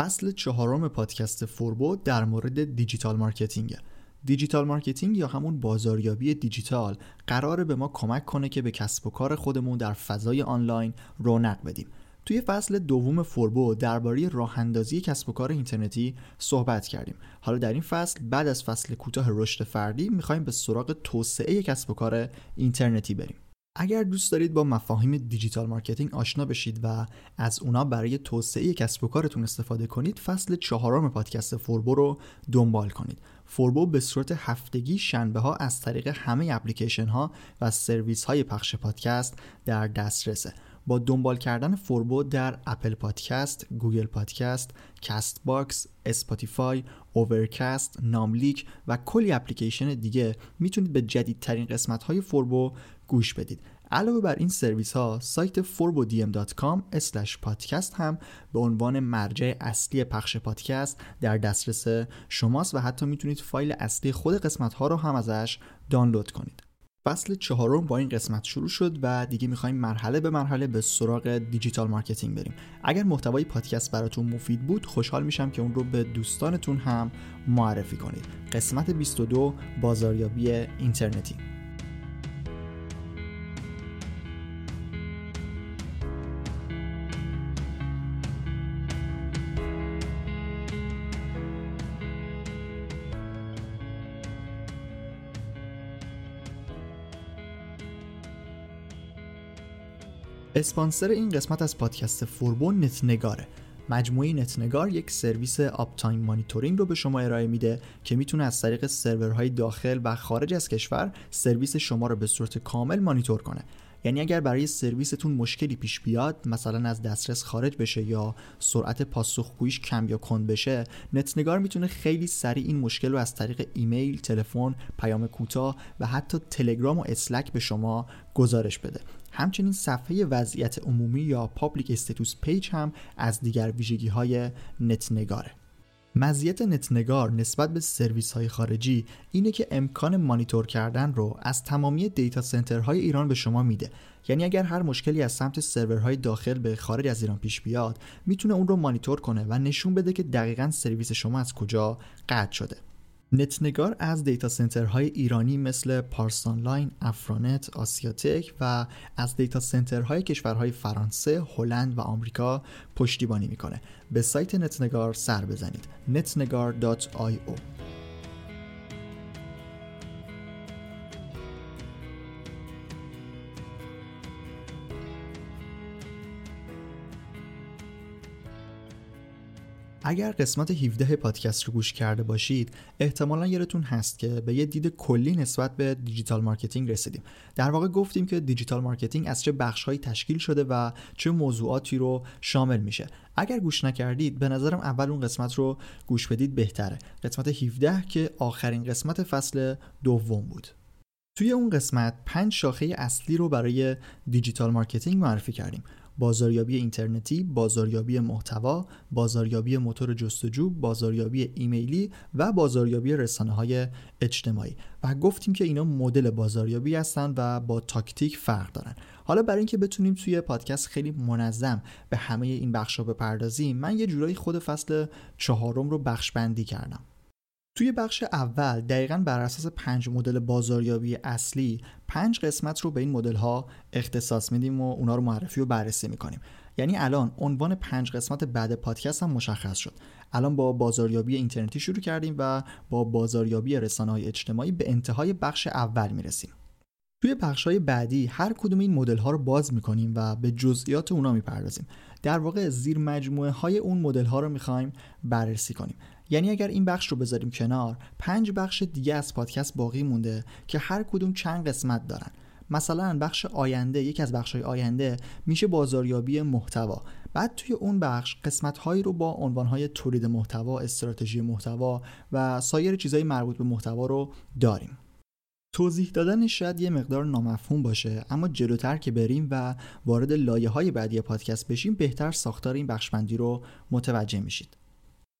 فصل چهارم پادکست فوربو در مورد digital marketing. digital marketing یا همون بازاریابی دیجیتال قراره به ما کمک کنه که به کسب و کار خودمون در فضای آنلاین رونق بدیم. توی فصل دوم فوربو درباره راه اندازی کسب و کار اینترنتی صحبت کردیم. حالا در این فصل بعد از فصل کوتاه رشد فردی می‌خوایم به سراغ توسعه کسب و کار اینترنتی بریم. اگر دوست دارید با مفاهیم digital marketing آشنا بشید و از اونا برای توسعه کسب و کارتون استفاده کنید فصل چهارم پادکست فوربو رو دنبال کنید. فوربو به صورت هفتگی شنبه ها از طریق همه اپلیکیشن ها و سرویس های پخش پادکست در دسترسه. با دنبال کردن فوربو در Apple Podcast، Google Podcast، Castbox، Spotify، Overcast، ناملیک و کلی اپلیکیشن دیگه می‌تونید به جدیدترین قسمت های فوربو گوش بدید. علاوه بر این سرویس ها سایت forbodm.com پادکست هم به عنوان مرجع اصلی پخش پادکست در دسترس شماست و حتی می‌تونید فایل اصلی خود قسمت ها رو هم ازش دانلود کنید. فصل چهارم با این قسمت شروع شد و دیگه می‌خوایم مرحله به مرحله به سراغ digital marketing بریم. اگر محتوای پادکست براتون مفید بود خوشحال میشم که اون رو به دوستانتون هم معرفی کنید. قسمت 22 بازاریابی اینترنتی. اسپانسر این قسمت از پادکست فوربو نتنگاره. مجموعه نتنگار یک سرویس uptime monitoring رو به شما ارائه میده که می‌تونه از طریق سرورهای داخل و خارج از کشور سرویس شما رو به صورت کامل مانیتور کنه. یعنی اگر برای سرویستون مشکلی پیش بیاد مثلا از دسترس خارج بشه یا سرعت پاسخگوییش کم یا کند بشه نتنگار می‌تونه خیلی سریع این مشکل رو از طریق ایمیل، تلفن، پیام کوتاه و حتی تلگرام و Slack به شما گزارش بده. همچنین صفحه وضعیت عمومی یا public status page هم از دیگر ویژگی های نتنگاره. مزیت نتنگار نسبت به سرویس های خارجی اینه که امکان مانیتور کردن رو از تمامی data center های ایران به شما میده. یعنی اگر هر مشکلی از سمت سرورهای داخل به خارج از ایران پیش بیاد می‌تونه اون رو مانیتور کنه و نشون بده که دقیقا سرویس شما از کجا قطع شده. نتنگار از data center های ایرانی مثل پارس‌آنلاین، افرانت، آسیاتک و از data center های کشورهای فرانسه، هلند و آمریکا پشتیبانی می‌کنه. به سایت نتنگار سر بزنید. netnegar.io اگر قسمت 17 پادکست رو گوش کرده باشید احتمالا یادتون هست که به یه دید کلی نسبت به digital marketing رسیدیم. در واقع گفتیم که digital marketing از چه بخشهایی تشکیل شده و چه موضوعاتی رو شامل میشه. اگر گوش نکردید به نظرم اول اون قسمت رو گوش بدید بهتره. قسمت 17 که آخرین قسمت فصل دوم بود. توی اون قسمت پنج شاخه اصلی رو برای digital marketing معرفی کردیم. بازاریابی اینترنتی، بازاریابی محتوا، بازاریابی موتور جستجو، بازاریابی ایمیلی و بازاریابی رسانه های اجتماعی. و گفتیم که اینا مدل بازاریابی هستن و با تاکتیک فرق دارن. حالا برای اینکه بتونیم توی پادکست خیلی منظم به همه این بخش بپردازیم من یه جورایی خود فصل چهارم رو بخش بندی کردم. توی بخش اول دقیقا بر اساس پنج مدل بازاریابی اصلی پنج قسمت رو به این مدل ها اختصاص میدیم و اونا رو معرفی و بررسی می‌کنیم. یعنی الان عنوان پنج قسمت بعد پادکست هم مشخص شد. الان با بازاریابی اینترنتی شروع کردیم و با بازاریابی رسانه های اجتماعی به انتهای بخش اول می‌رسیم. توی بخش های بعدی هر کدوم این مدل ها رو باز می‌کنیم و به جزئیات اونا می‌پردازیم. در واقع زیر مجموعه های اون مدل ها رو می‌خوایم بررسی کنیم. یعنی اگر این بخش رو بذاریم کنار پنج بخش دیگه از پادکست باقی مونده که هر کدوم چند قسمت دارن. مثلا بخش آینده یکی از بخش های آینده میشه بازاریابی محتوا. بعد توی اون بخش قسمت هایی رو با عنوان های تولید محتوا استراتژی محتوا و سایر چیزهای مربوط به محتوا رو داریم. توضیح دادنش شاید یه مقدار نامفهوم باشه اما جلوتر که بریم و وارد لایه های بعدی پادکست بشیم بهتر ساختار این بخشبندی رو متوجه میشید.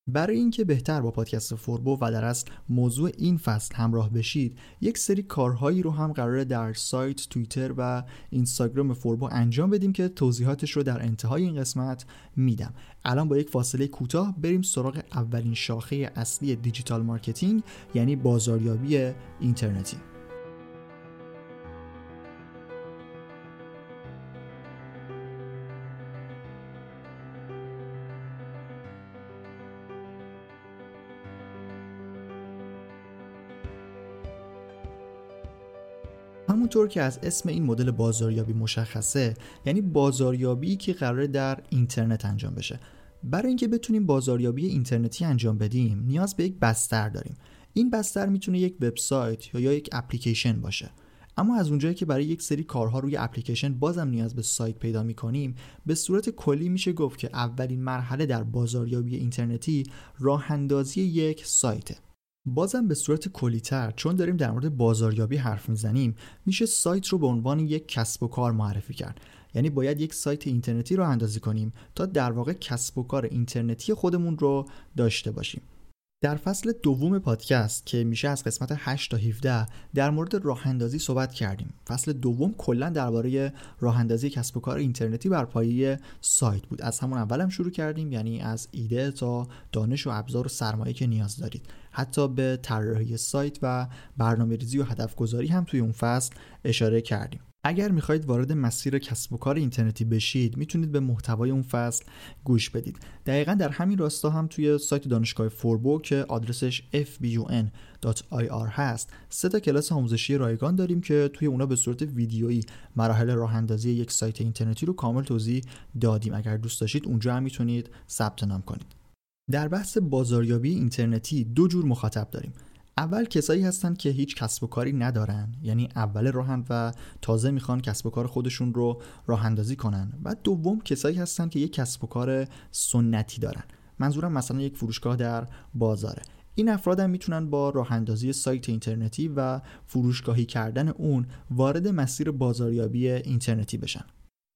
برای اینکه بهتر با پادکست فوربو و در اصل موضوع این فصل همراه بشید یک سری کارهایی رو هم قراره در سایت توییتر و اینستاگرام فوربو انجام بدیم که توضیحاتش رو در انتهای این قسمت میدم. الان با یک فاصله کوتاه بریم سراغ اولین شاخه اصلی digital marketing یعنی بازاریابی اینترنتی. همونطور که از اسم این مدل بازاریابی مشخصه یعنی بازاریابی که قراره در اینترنت انجام بشه. برای اینکه بتونیم بازاریابی اینترنتی انجام بدیم نیاز به یک بستر داریم. این بستر می‌تونه یک وبسایت یا, یا یک اپلیکیشن باشه. اما از اونجایی که برای یک سری کارها روی اپلیکیشن بازم نیاز به سایت پیدا می‌کنیم به صورت کلی میشه گفت که اولین مرحله در بازاریابی اینترنتی راه اندازی یک سایته. بازم به صورت کلیتر چون داریم در مورد بازاریابی حرف می‌زنیم میشه سایت رو به عنوان یک کسب و کار معرفی کرد. یعنی باید یک سایت اینترنتی رو اندازی کنیم تا در واقع کسب و کار اینترنتی خودمون رو داشته باشیم. در فصل دوم پادکست که میشه از قسمت 8 تا 17 در مورد راه اندازی صحبت کردیم. فصل دوم کلا درباره راه اندازی کسب و کار اینترنتی بر پایه سایت بود. از همون اولم شروع کردیم یعنی از ایده تا دانش و ابزار و سرمایه که نیاز دارید. حتی به طراحی سایت و برنامه‌ریزی و هدف گذاری هم توی اون فصل اشاره کردیم. اگر می‌خواهید وارد مسیر کسب و کار اینترنتی بشید می‌تونید به محتوای اون فصل گوش بدید. دقیقا در همین راستا هم توی سایت دانشگاه فوربو که آدرسش fbun.ir هست سه تا کلاس آموزشی رایگان داریم که توی اونا به صورت ویدیویی مراحل راه اندازی یک سایت اینترنتی رو کامل توضیح دادیم. اگر دوست داشتید اونجا هم می‌تونید ثبت نام کنید. در بحث بازاریابی اینترنتی دو جور مخاطب داریم. اول کسایی هستن که هیچ کسب و کاری ندارن. یعنی اول راهن و تازه می‌خوان کسب و کار خودشون رو راه اندازی کنن. و دوم کسایی هستن که یک کسب و کار سنتی دارن. منظورم مثلا یک فروشگاه در بازاره. این افراد هم می‌تونن با راه اندازی سایت اینترنتی و فروشگاهی کردن اون وارد مسیر بازاریابی اینترنتی بشن.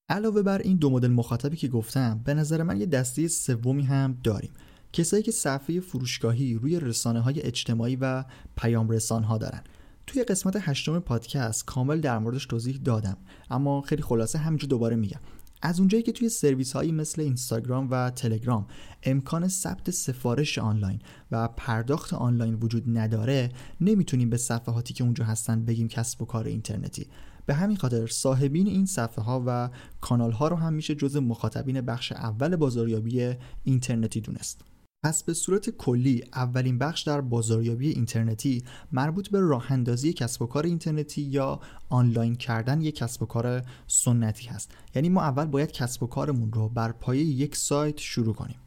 علاوه بر این دو مدل مخاطبی که گفتم به نظر من یه دسته سومی هم داریم. کسایی که صفحه فروشگاهی روی رسانه های اجتماعی و پیام رسان ها دارن. توی قسمت هشتم پادکست کامل در موردش توضیح دادم اما خیلی خلاصه همینجا دوباره میگم. از اونجایی که توی سرویس هایی مثل اینستاگرام و تلگرام امکان ثبت سفارش آنلاین و پرداخت آنلاین وجود نداره نمی‌تونیم به صفحاتی که اونجا هستن بگیم کسب و کار اینترنتی. به همین خاطر صاحبین این صفحه ها و کانال ها رو هم میشه جز مخاطبین بخش اول بازاریابی اینترنتی دونست. پس به صورت کلی اولین بخش در بازاریابی اینترنتی مربوط به راه اندازی کسب و کار اینترنتی یا آنلاین کردن یک کسب و کار سنتی هست. یعنی ما اول باید کسب و کارمون رو بر پایه یک سایت شروع کنیم.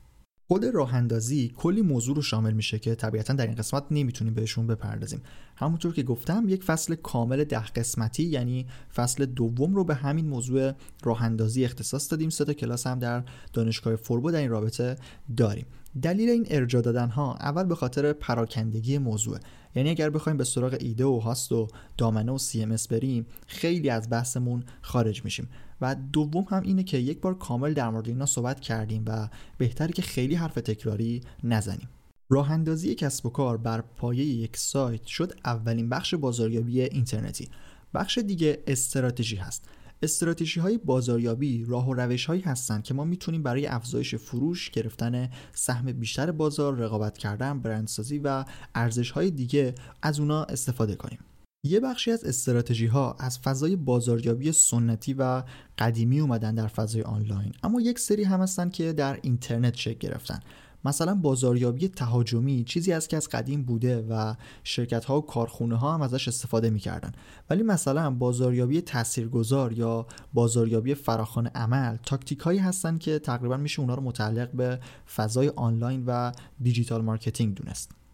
خود راه اندازی کلی موضوع رو شامل میشه که طبیعتا در این قسمت نمی‌تونیم بهشون بپردازیم. همونطور که گفتم یک فصل کامل ده قسمتی یعنی فصل دوم رو به همین موضوع راه اندازی اختصاص دادیم. سه تا کلاس هم در دانشگاه فوربو در این رابطه داریم. دلیل این ارجا دادن ها اول به خاطر پراکندگی موضوع. یعنی اگر بخوایم به سراغ ایده و هاست و دامنه و سی بریم خیلی از بحثمون خارج میشیم. و دوم هم اینه که یک بار کامل در مورد اینا صحبت کردیم و بهتره که خیلی حرف تکراری نزنیم. راه اندازی کسب و کار بر پایه یک سایت شد اولین بخش بازاریابی اینترنتی. بخش دیگه استراتژی هست. استراتژی های بازاریابی راه و روش هایی هستند که ما می‌تونیم برای افزایش فروش گرفتن سهم بیشتر بازار رقابت کردن برندسازی و ارزش های دیگه از اونا استفاده کنیم. یه بخشی از استراتژی ها از فضای بازاریابی سنتی و قدیمی اومدن در فضای آنلاین اما یک سری هم هستن که در اینترنت شکل گرفتن. مثلا بازاریابی تهاجمی چیزی است که از قدیم بوده و شرکت ها و کارخونه ها هم ازش استفاده می‌کردن. ولی مثلا بازاریابی تاثیرگذار یا بازاریابی فراخوان عمل تاکتیک هایی هستن که تقریبا میشه اونا رو متعلق به فضای آنلاین و digital marketing دونست.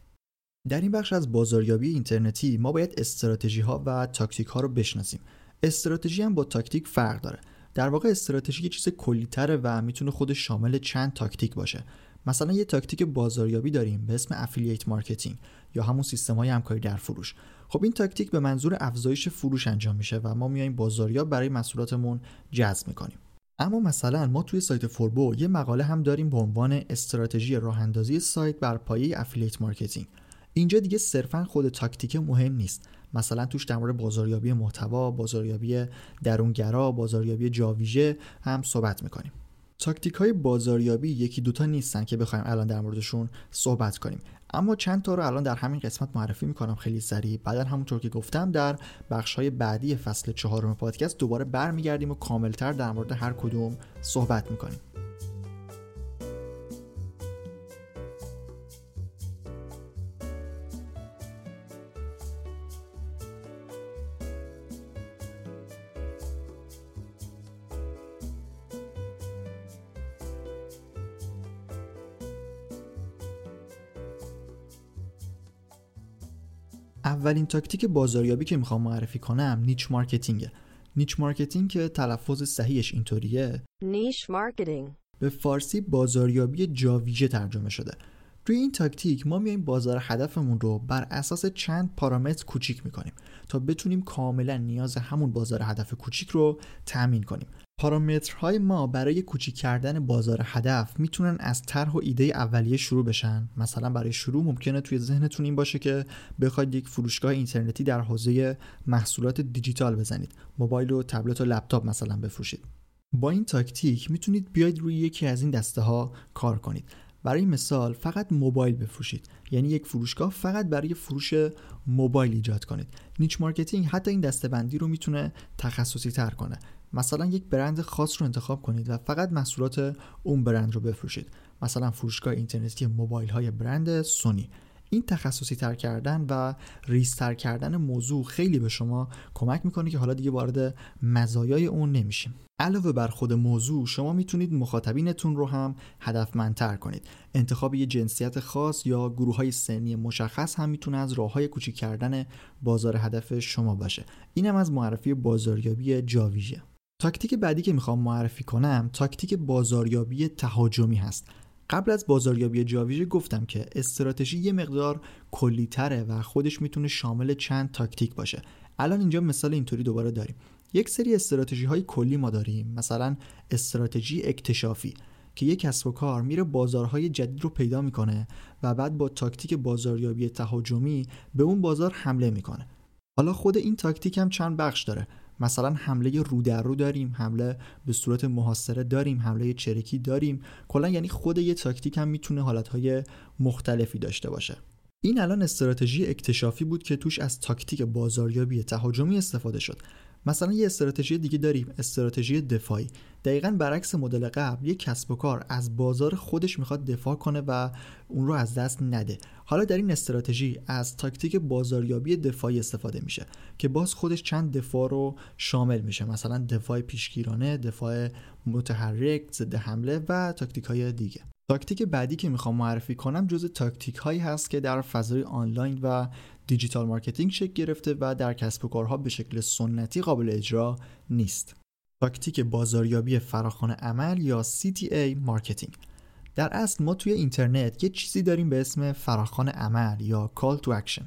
در این بخش از بازاریابی اینترنتی ما باید استراتژی ها و تاکتیک ها رو بشناسیم. استراتژی هم با تاکتیک فرق داره. در واقع استراتژی یه چیز کلیتره و می‌تونه خودش شامل چند تاکتیک باشه. مثلا یه تاکتیک بازاریابی داریم به اسم affiliate marketing یا همون سیستم های همکاری در فروش. خب این تاکتیک به منظور افزایش فروش انجام میشه و ما میایم بازاریاب برای محصولاتمون جذب می‌کنیم. اما مثلا ما توی سایت فوربو یه مقاله هم داریم به عنوان استراتژی راه اندازی سایت بر پایه affiliate marketing اینجا دیگه صرفا خود تاکتیک مهم نیست. مثلا توش در مورد بازاریابی محتوا بازاریابی درونگرا بازاریابی جاویژه هم صحبت می‌کنیم. تاکتیک های بازاریابی یکی دوتا نیستن که بخوایم الان در موردشون صحبت کنیم. اما چند تا رو الان در همین قسمت معرفی می‌کنم. خیلی سریع. بعدا همونطور که گفتم در بخش های بعدی فصل چهارم پادکست دوباره برمیگردیم و کاملتر در مورد هر کدوم صحبت می‌کنیم. اولین تاکتیک بازاریابی که می‌خوام معرفی کنم niche marketing ه. niche marketing که تلفظ صحیحش اینطوریه. niche marketing. به فارسی بازاریابی جاویژه ترجمه شده. توی این تاکتیک ما میایم بازار هدفمون رو بر اساس چند پارامتر کوچیک می‌کنیم تا بتونیم کاملا نیاز همون بازار هدف کوچیک رو تأمین کنیم. پارامترهای ما برای کوچیک کردن بازار هدف می‌تونن از طرح و ایده اولیه شروع بشن. مثلا برای شروع ممکنه توی ذهنتون این باشه که بخواید یک فروشگاه اینترنتی در حوزه محصولات دیجیتال بزنید. موبایل و تبلت و لپتاپ مثلا بفروشید. با این تاکتیک می‌تونید بیاید روی یکی از این دسته ها کار کنید. برای مثال فقط موبایل بفروشید. یعنی یک فروشگاه فقط برای فروش موبایل ایجاد کنید. niche marketing حتی این دسته‌بندی رو می‌تونه تخصصی تر کنه. مثلا یک برند خاص رو انتخاب کنید و فقط محصولات اون برند رو بفروشید. مثلا فروشگاه اینترنتی موبایل های برند سونی. این تخصصی تر کردن و ریستر کردن موضوع خیلی به شما کمک می‌کنه که حالا دیگه وارد مزایای اون نمیشیم. علاوه بر خود موضوع شما می‌تونید مخاطبینتون رو هم هدفمندتر کنید. انتخاب یه جنسیت خاص یا گروه های سنی مشخص هم می‌تونه از راه های کوچیک کردن بازار هدف شما باشه. اینم از معرفی بازاریابی جاویژه. تاکتیک بعدی که می‌خوام معرفی کنم تاکتیک بازاریابی تهاجمی هست. قبل از بازاریابی جاویژه گفتم که استراتژی یه مقدار کلیتره و خودش می‌تونه شامل چند تاکتیک باشه. الان اینجا مثال اینطوری دوباره داریم. یک سری استراتژی های کلی ما داریم. مثلا استراتژی اکتشافی که یک کسب و کار میره بازارهای جدید رو پیدا می‌کنه و بعد با تاکتیک بازاریابی تهاجمی به اون بازار حمله می‌کنه. حالا خود این تاکتیک هم چند بخش داره. مثلا حمله رو در رو داریم حمله به صورت محاصره داریم حمله چرکی داریم. کلا یعنی خود یه تاکتیک هم می‌تونه حالتهای مختلفی داشته باشه. این الان استراتژی اکتشافی بود که توش از تاکتیک بازاریابی تهاجمی استفاده شد. مثلا یه استراتژی دیگه داریم استراتژی دفاعی. دقیقا برعکس مدل قبل یک کسب و کار از بازار خودش می‌خواد دفاع کنه و اون رو از دست نده. حالا در این استراتژی از تاکتیک بازاریابی دفاعی استفاده میشه که باز خودش چند دفاع رو شامل میشه. مثلا دفاع پیشگیرانه دفاع متحرک ضد حمله و تاکتیک های دیگه. تاکتیک بعدی که می‌خوام معرفی کنم جز تاکتیک هایی هست که در فضای آنلاین و digital marketing شکل گرفته و در کسب و کارها به شکل سنتی قابل اجرا نیست. تاکتیک بازاریابی فراخوان عمل یا CTA marketing. در اصل ما توی اینترنت یه چیزی داریم به اسم فراخوان عمل یا Call to Action.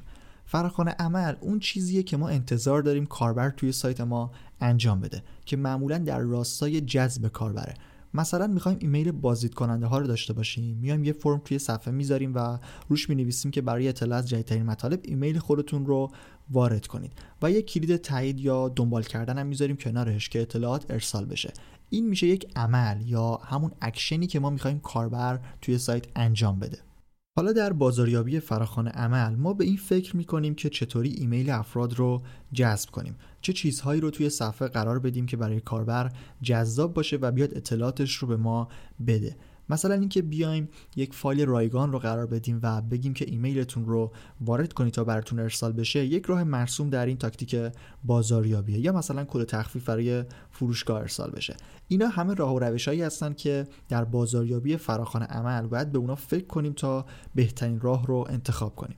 فراخوان عمل اون چیزیه که ما انتظار داریم کاربر توی سایت ما انجام بده که معمولا در راستای جذب کاربره. مثلا می‌خوایم ایمیل بازدید کننده ها رو داشته باشیم میایم یه فرم توی صفحه می‌ذاریم و روش می‌نویسیم که برای اطلاع از جدیدترین مطالب ایمیل خودتون رو وارد کنید و یه کلید تایید یا دنبال کردن هم می‌ذاریم کنارش که اطلاعات ارسال بشه. این میشه یک عمل یا همون اکشنی که ما می‌خوایم کاربر توی سایت انجام بده. حالا در بازاریابی فراخوان عمل ما به این فکر می‌کنیم که چطوری ایمیل افراد رو جذب کنیم. چه چیزهایی رو توی صفحه قرار بدیم که برای کاربر جذاب باشه و بیاد اطلاعاتش رو به ما بده. مثلا اینکه بیایم یک فایل رایگان رو قرار بدیم و بگیم که ایمیلتون رو وارد کنید تا براتون ارسال بشه یک راه مرسوم در این تاکتیک بازاریابیه یا مثلا کد تخفیف برای فروشگاه ارسال بشه. اینا همه راه و روشهایی هستن که در بازاریابی فراخوان عمل باید به اونا فکر کنیم تا بهترین راه رو انتخاب کنیم.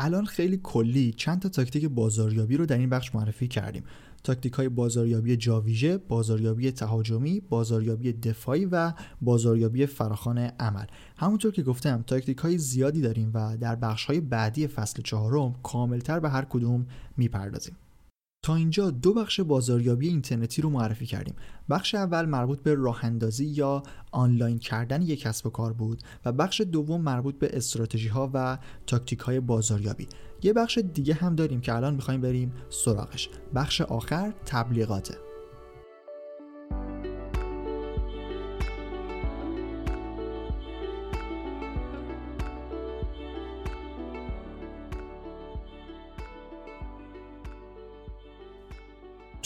الان خیلی کلی چند تا تاکتیک بازاریابی رو در این بخش معرفی کردیم. تاکتیک های بازاریابی جاویژه، بازاریابی تهاجمی، بازاریابی دفاعی و بازاریابی فراخوان عمل. همونطور که گفتم تاکتیک های زیادی داریم و در بخش های بعدی فصل چهارم کاملتر به هر کدوم می‌پردازیم. تا اینجا دو بخش بازاریابی اینترنتی رو معرفی کردیم. بخش اول مربوط به راه اندازی یا آنلاین کردن یک کسب و کار بود و بخش دوم مربوط به استراتژی ها و تاکتیک های بازاریابی. یه بخش دیگه هم داریم که الان می‌خوایم بریم سراغش. بخش آخر تبلیغاته.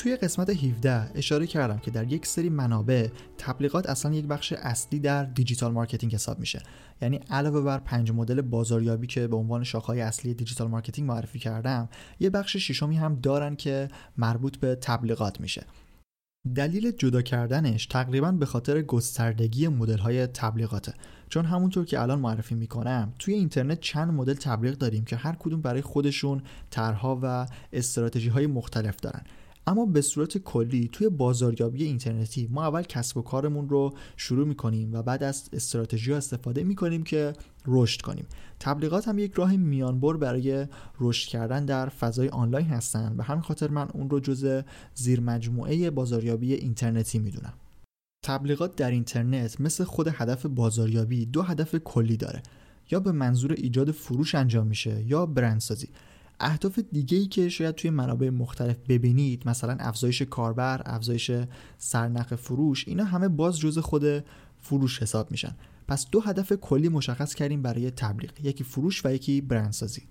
توی قسمت 17 اشاره کردم که در یک سری منابع تبلیغات اصلا یک بخش اصلی در digital marketing حساب میشه. یعنی علاوه بر پنج مدل بازاریابی که به عنوان شاخه‌های اصلی digital marketing معرفی کردم یه بخش ششمی هم دارن که مربوط به تبلیغات میشه. دلیل جدا کردنش تقریبا به خاطر گستردگی مدل های تبلیغاته. چون همونطور که الان معرفی می‌کنم توی اینترنت چند مدل تبلیغ داریم که هر کدوم برای خودشون طرحها و استراتژی های مختلف دارن. اما به صورت کلی توی بازاریابی اینترنتی ما اول کسب و کارمون رو شروع می‌کنیم و بعد از استراتژی استفاده می‌کنیم که رشد کنیم. تبلیغات هم یک راه میانبر برای رشد کردن در فضای آنلاین هستن و همین خاطر من اون رو جز زیر مجموعه بازاریابی اینترنتی می‌دونم. تبلیغات در اینترنت مثل خود هدف بازاریابی دو هدف کلی داره. یا به منظور ایجاد فروش انجام میشه یا برندسازی. اهداف دیگه ای که شاید توی منابع مختلف ببینید مثلا افزایش کاربر افزایش سرنخ فروش اینا همه باز جز خود فروش حساب میشن. پس دو هدف کلی مشخص کردیم برای تبلیغ یکی فروش و یکی برندسازی.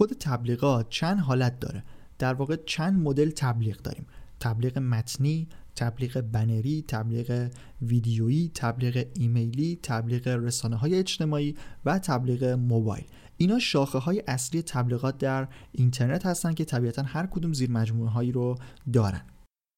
خود تبلیغات چند حالت داره. در واقع چند مدل تبلیغ داریم. تبلیغ متنی تبلیغ بنری، تبلیغ ویدیویی، تبلیغ ایمیلی، تبلیغ رسانه های اجتماعی و تبلیغ موبایل. اینا شاخه های اصلی تبلیغات در اینترنت هستن که طبیعتا هر کدوم زیر مجموعه هایی رو دارن.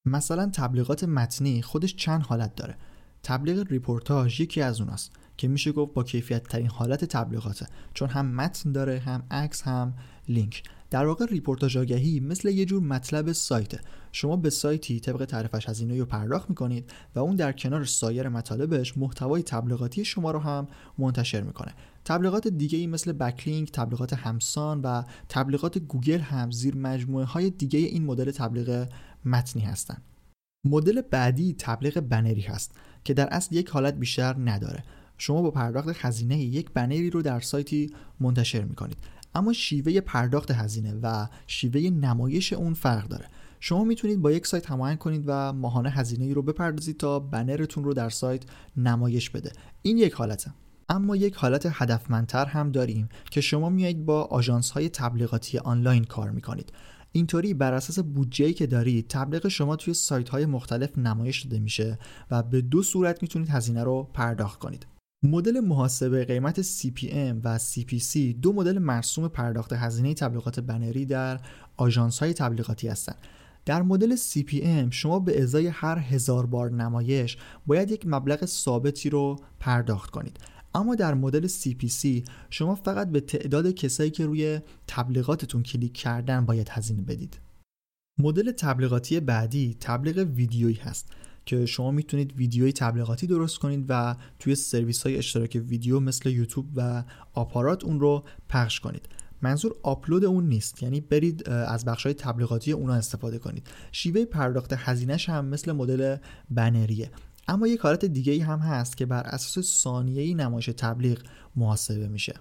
مثلا تبلیغات متنی خودش چند حالت داره. تبلیغ ریپورتاج یکی از اوناست که میشه گفت با کیفیت ترین حالت تبلیغاته چون هم متن داره هم عکس هم لینک در واقع ریپورتاج آگهی مثل یه جور مطلب سایته شما به سایتی طبق تعرفش هزینه رو پرداخت می‌کنید و اون در کنار سایر مطالبش محتوای تبلیغاتی شما رو هم منتشر می‌کنه تبلیغات دیگه ای مثل بکلینک، تبلیغات همسان و تبلیغات گوگل هم زیر مجموعه های دیگه این مدل تبلیغ متنی هستند. مدل بعدی تبلیغ بنری هست که در اصل یک حالت بیشتر نداره. شما با پرداخت هزینه یک بنری رو در سایتی منتشر می‌کنید. اما شیوه پرداخت هزینه و شیوه نمایش اون فرق داره. شما می‌تونید با یک سایت هماهنگ کنید و ماهانه هزینه ای رو بپردازید تا بنرتون رو در سایت نمایش بده. این یک حالته. اما یک حالت هدفمندتر هم داریم که شما میایید با آژانس های تبلیغاتی آنلاین کار می‌کنید. اینطوری بر اساس بودجه‌ای که دارید تبلیغ شما توی سایت های مختلف نمایش داده میشه و به دو صورت می‌تونید هزینه رو پرداخت کنید. مدل محاسبه قیمت CPM و CPC دو مدل مرسوم پرداخت هزینه تبلیغات بنری در آژانس های تبلیغاتی هستند. در مدل CPM شما به ازای هر هزار بار نمایش باید یک مبلغ ثابتی رو پرداخت کنید. اما در مدل CPC شما فقط به تعداد کسایی که روی تبلیغاتتون کلیک کردن باید هزینه بدید. مدل تبلیغاتی بعدی تبلیغ ویدیویی هست که شما می‌تونید ویدیوی تبلیغاتی درست کنید و توی سرویس های اشتراک ویدیو مثل یوتیوب و آپارات اون رو پخش کنید. منظور آپلود اون نیست یعنی برید از بخش تبلیغاتی اونا استفاده کنید. شیوه پرداخت هزینهش هم مثل مدل بنریه. اما یک حالت دیگه ای هم هست که بر اساس ثانیه‌ای نمایش تبلیغ محاسبه میشه.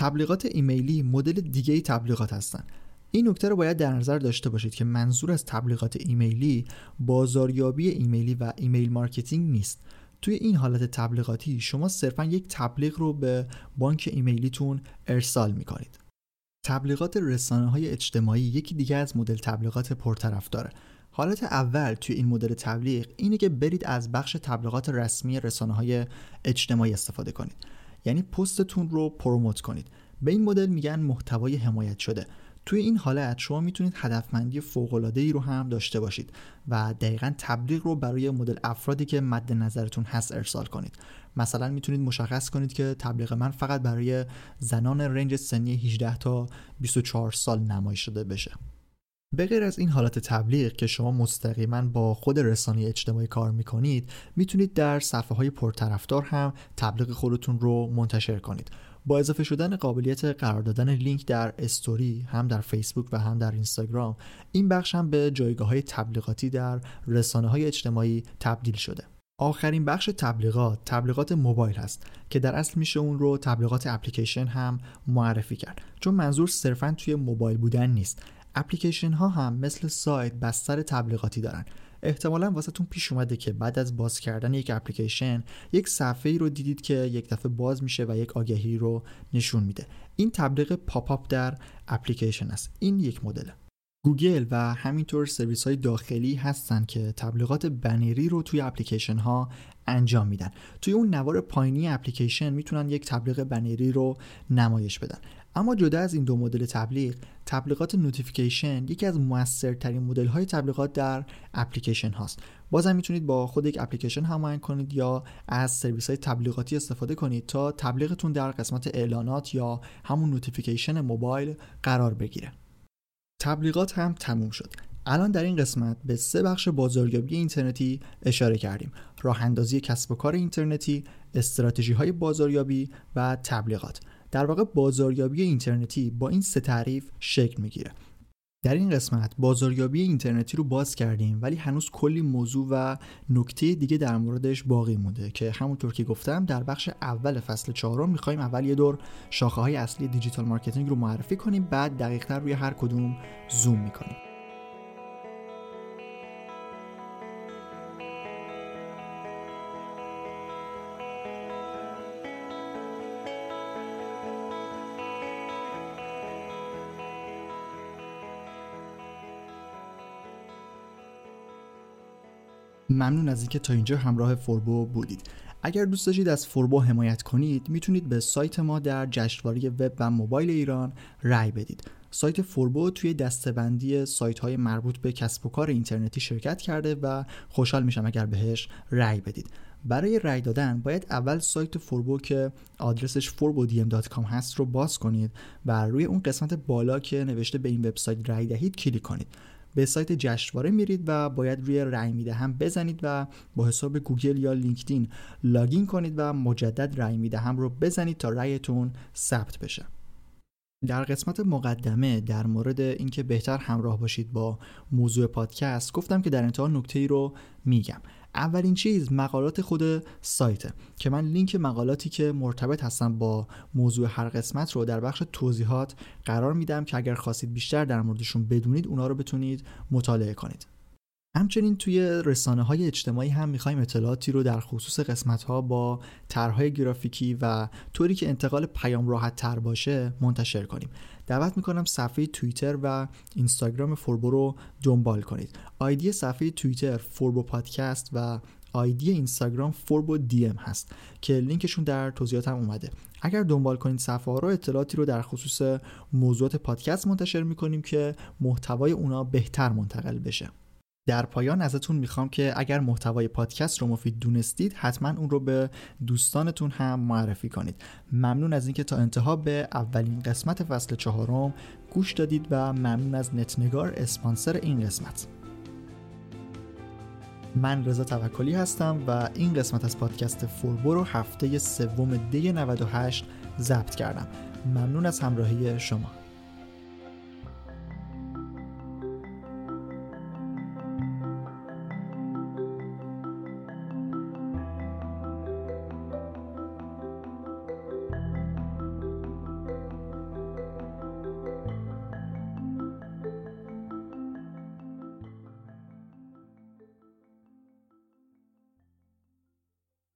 تبلیغات ایمیلی مدل دیگه ای تبلیغات هستن. این نکته رو باید در نظر داشته باشید که منظور از تبلیغات ایمیلی بازاریابی ایمیلی و email marketing نیست. توی این حالت تبلیغاتی شما صرفا یک تبلیغ رو به بانک ایمیلیتون ارسال می‌کنید. تبلیغات رسانه های اجتماعی یکی دیگه از مدل تبلیغات پرطرفداره حالت اول توی این مدل تبلیغ اینه که برید از بخش تبلیغات رسمی رسانه های اجتماعی استفاده کنید. یعنی پستتون رو promote کنید. به این مدل میگن محتوای حمایت شده. توی این حالت شما می‌تونید هدفمندی فوق ای رو هم داشته باشید و دقیقا تبلیغ رو برای مدل افرادی که مد نظرتون هست ارسال کنید. مثلا می‌تونید مشخص کنید که تبلیغ من فقط برای زنان رنج سنی 18 تا 24 سال نمایش شده بشه. به غیر از این حالت تبلیغ که شما مستقیما با خود رسانه اجتماعی کار می‌کنید می‌تونید در صفحه های پرطرفدار هم تبلیغ خودتون رو منتشر کنید. با اضافه شدن قابلیت قرار دادن لینک در استوری هم در فیسبوک و هم در اینستاگرام این بخش هم به جایگاه های تبلیغاتی در رسانه های اجتماعی تبدیل شده. آخرین بخش تبلیغات تبلیغات موبایل هست که در اصل میشه اون رو تبلیغات اپلیکیشن هم معرفی کرد. چون منظور صرفا توی موبایل بودن نیست. اپلیکیشن ها هم مثل سایت بستر تبلیغاتی دارن. احتمالا واسهتون پیش اومده که بعد از باز کردن یک اپلیکیشن یک صفحه ای رو دیدید که یک دفعه باز میشه و یک آگهی رو نشون میده. این تبلیغ pop-up در اپلیکیشن است. این یک مدل. گوگل و همینطور سرویس های داخلی هستن که تبلیغات بنری رو توی اپلیکیشن ها انجام میدن. توی اون نوار پایینی اپلیکیشن می‌تونن یک تبلیغ بنری رو نمایش بدن. اما جدا از این دو مدل تبلیغ تبلیغات notification یکی از موثرترین مدل های تبلیغات در اپلیکیشن هاست. بازم می‌تونید با خود یک اپلیکیشن هماهنگ کنید یا از سرویس های تبلیغاتی استفاده کنید تا تبلیغتون در قسمت اعلانات یا همون notification موبایل قرار بگیره. تبلیغات هم تموم شد. الان در این قسمت به سه بخش بازاریابی اینترنتی اشاره کردیم. راه اندازی کسب و کار اینترنتی استراتژی های بازاریابی و تبلیغات. در واقع بازاریابی اینترنتی با این سه تعریف شکل می‌گیره. در این قسمت بازاریابی اینترنتی رو باز کردیم ولی هنوز کلی موضوع و نکته دیگه در موردش باقی مونده که همونطور که گفتم در بخش اول فصل چهارم می‌خوایم اول یه دور شاخه های اصلی digital marketing رو معرفی کنیم بعد دقیقتر روی هر کدوم زوم می‌کنیم. ممنون از اینکه تا اینجا همراه فوربو بودید. اگر دوست داشتید از فوربو حمایت کنید می‌تونید به سایت ما در جشنواره وب و موبایل ایران رأی بدید. سایت فوربو توی دسته‌بندی سایت های مربوط به کسب و کار اینترنتی شرکت کرده و خوشحال میشم اگر بهش رأی بدید. برای رأی دادن باید اول سایت فوربو که آدرسش forbodm.com هست رو باز کنید و روی اون قسمت بالا که نوشته به این وبسایت رأی دهید کلیک کنید. به سایت جشنواره میرید و باید روی رأی می‌دهم بزنید و با حساب گوگل یا لینکدین login کنید و مجدد رأی می‌دهم رو بزنید تا رأیتون ثبت بشه. در قسمت مقدمه در مورد اینکه بهتر همراه باشید با موضوع پادکست گفتم که در انتها نکته ای رو میگم. اولین چیز مقالات خود سایته که من لینک مقالاتی که مرتبط هستن با موضوع هر قسمت رو در بخش توضیحات قرار میدم که اگر خواستید بیشتر در موردشون بدونید اونا رو بتونید مطالعه کنید. همچنین توی رسانه های اجتماعی هم می‌خوایم اطلاعاتی رو در خصوص قسمت ها با طرحهای گرافیکی و طوری که انتقال پیام راحت تر باشه منتشر کنیم. دعوت می‌کنم صفحه توییتر و اینستاگرام فوربو رو دنبال کنید. آیدی صفحه توییتر فوربو پادکست و آیدی اینستاگرام فوربو دی ام هست که لینکشون در توضیحات هم اومده. اگر دنبال کنید صفحه ها رو اطلاعاتی رو در خصوص موضوعات پادکست منتشر می‌کنیم که محتوای اونا بهتر منتقل بشه. در پایان ازتون می‌خوام که اگر محتوای پادکست رو مفید دونستید حتما اون رو به دوستانتون هم معرفی کنید. ممنون از اینکه تا انتها به اولین قسمت فصل چهارم گوش دادید و ممنون از نتنگار اسپانسر این قسمت. من رضا توکلی هستم و این قسمت از پادکست فوربو رو هفته سوم دی 98 ضبط کردم. ممنون از همراهی شما.